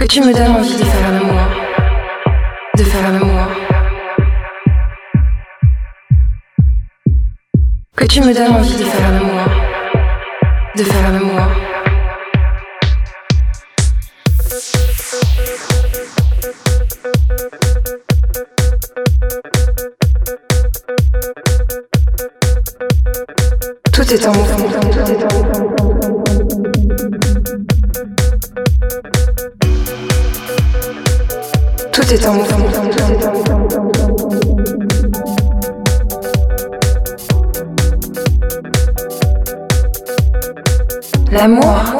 Que tu me donnes envie de faire l'amour. De faire l'amour. Que tu me donnes envie de faire l'amour. De faire l'amour. Tout est en mouvement. Tout est en mouvement. L'amour,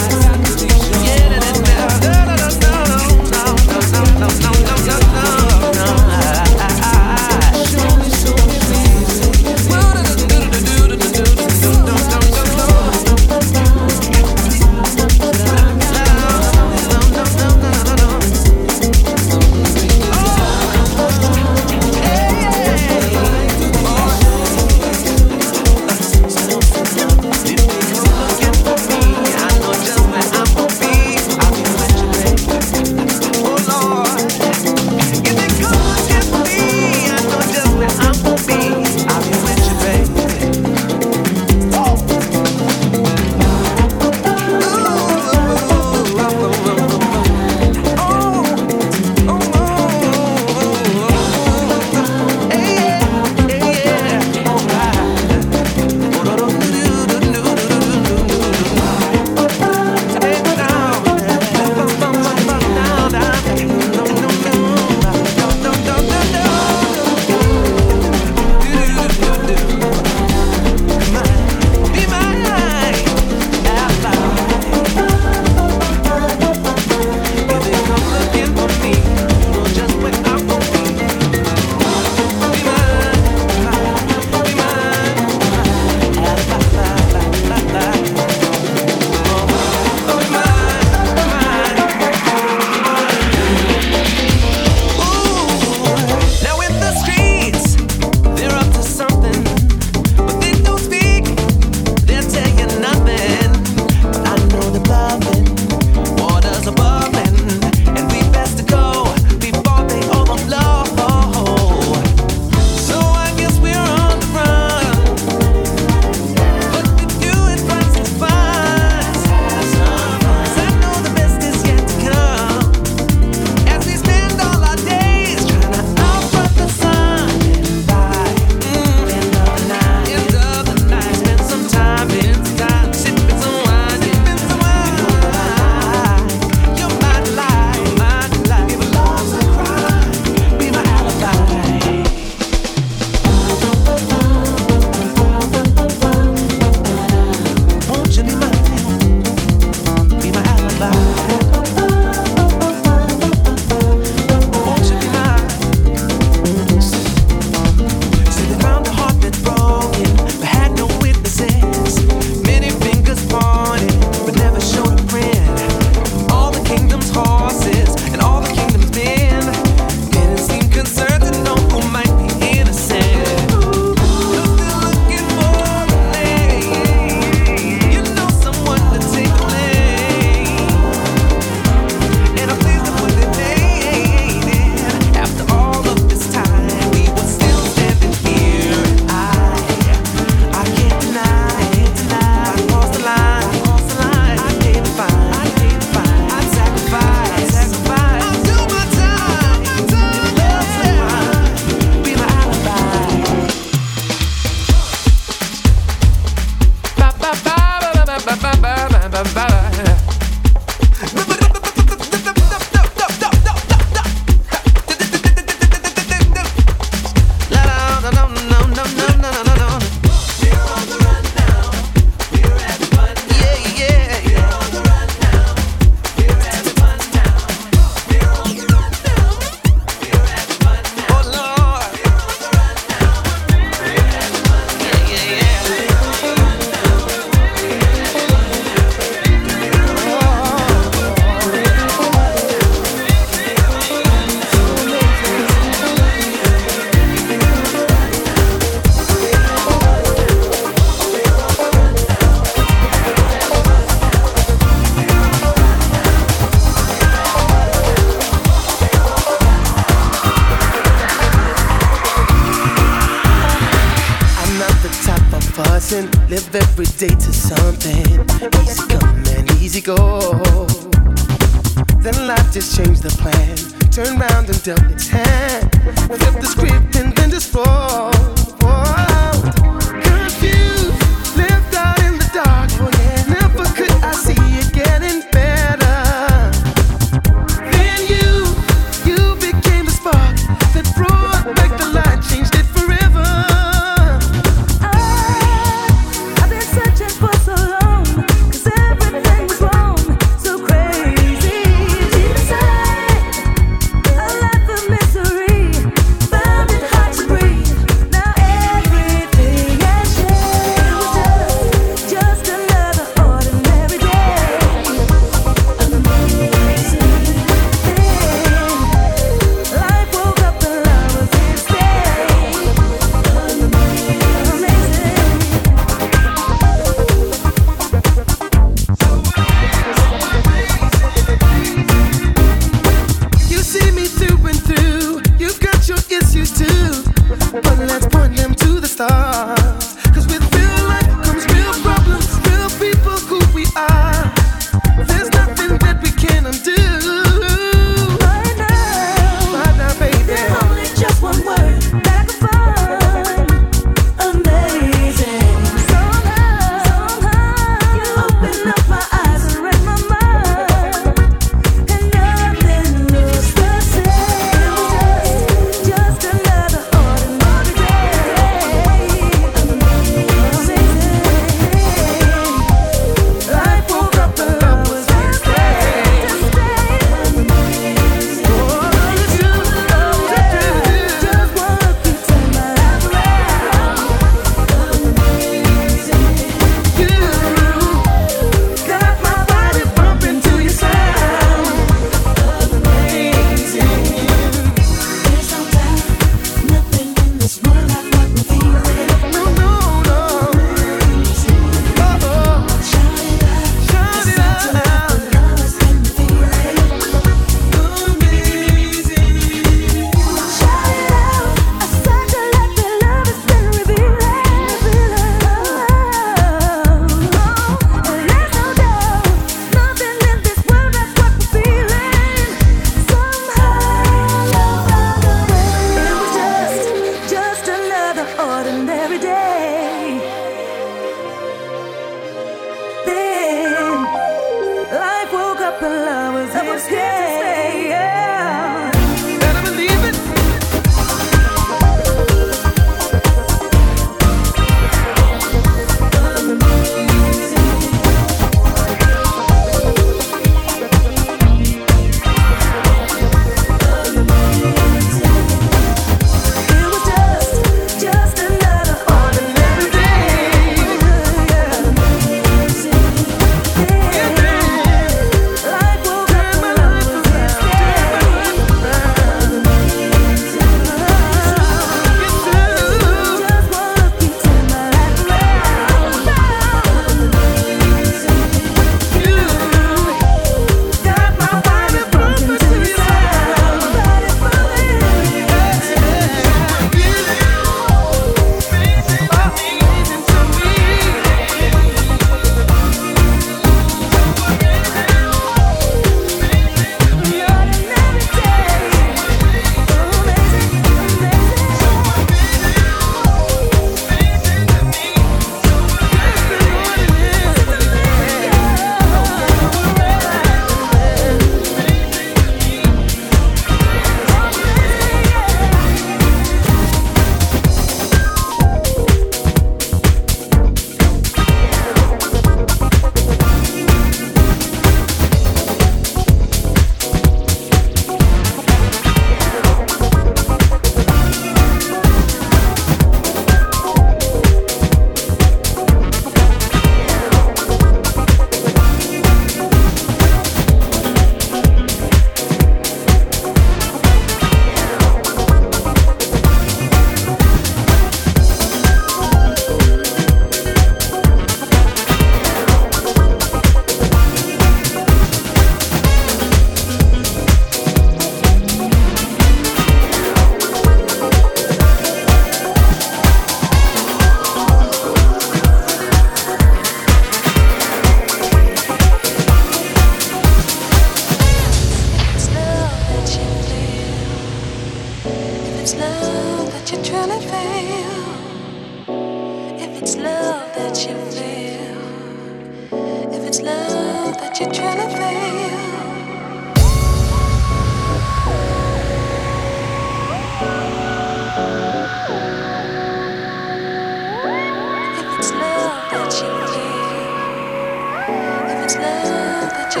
to.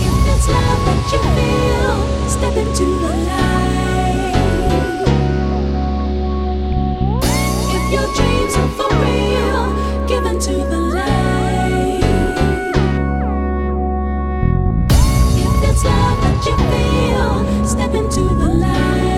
If it's love that you feel, step into the light. If your dreams are for real, give into the light. If it's love that you feel, step into the light.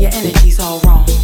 Your energy's all wrong.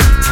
Yeah.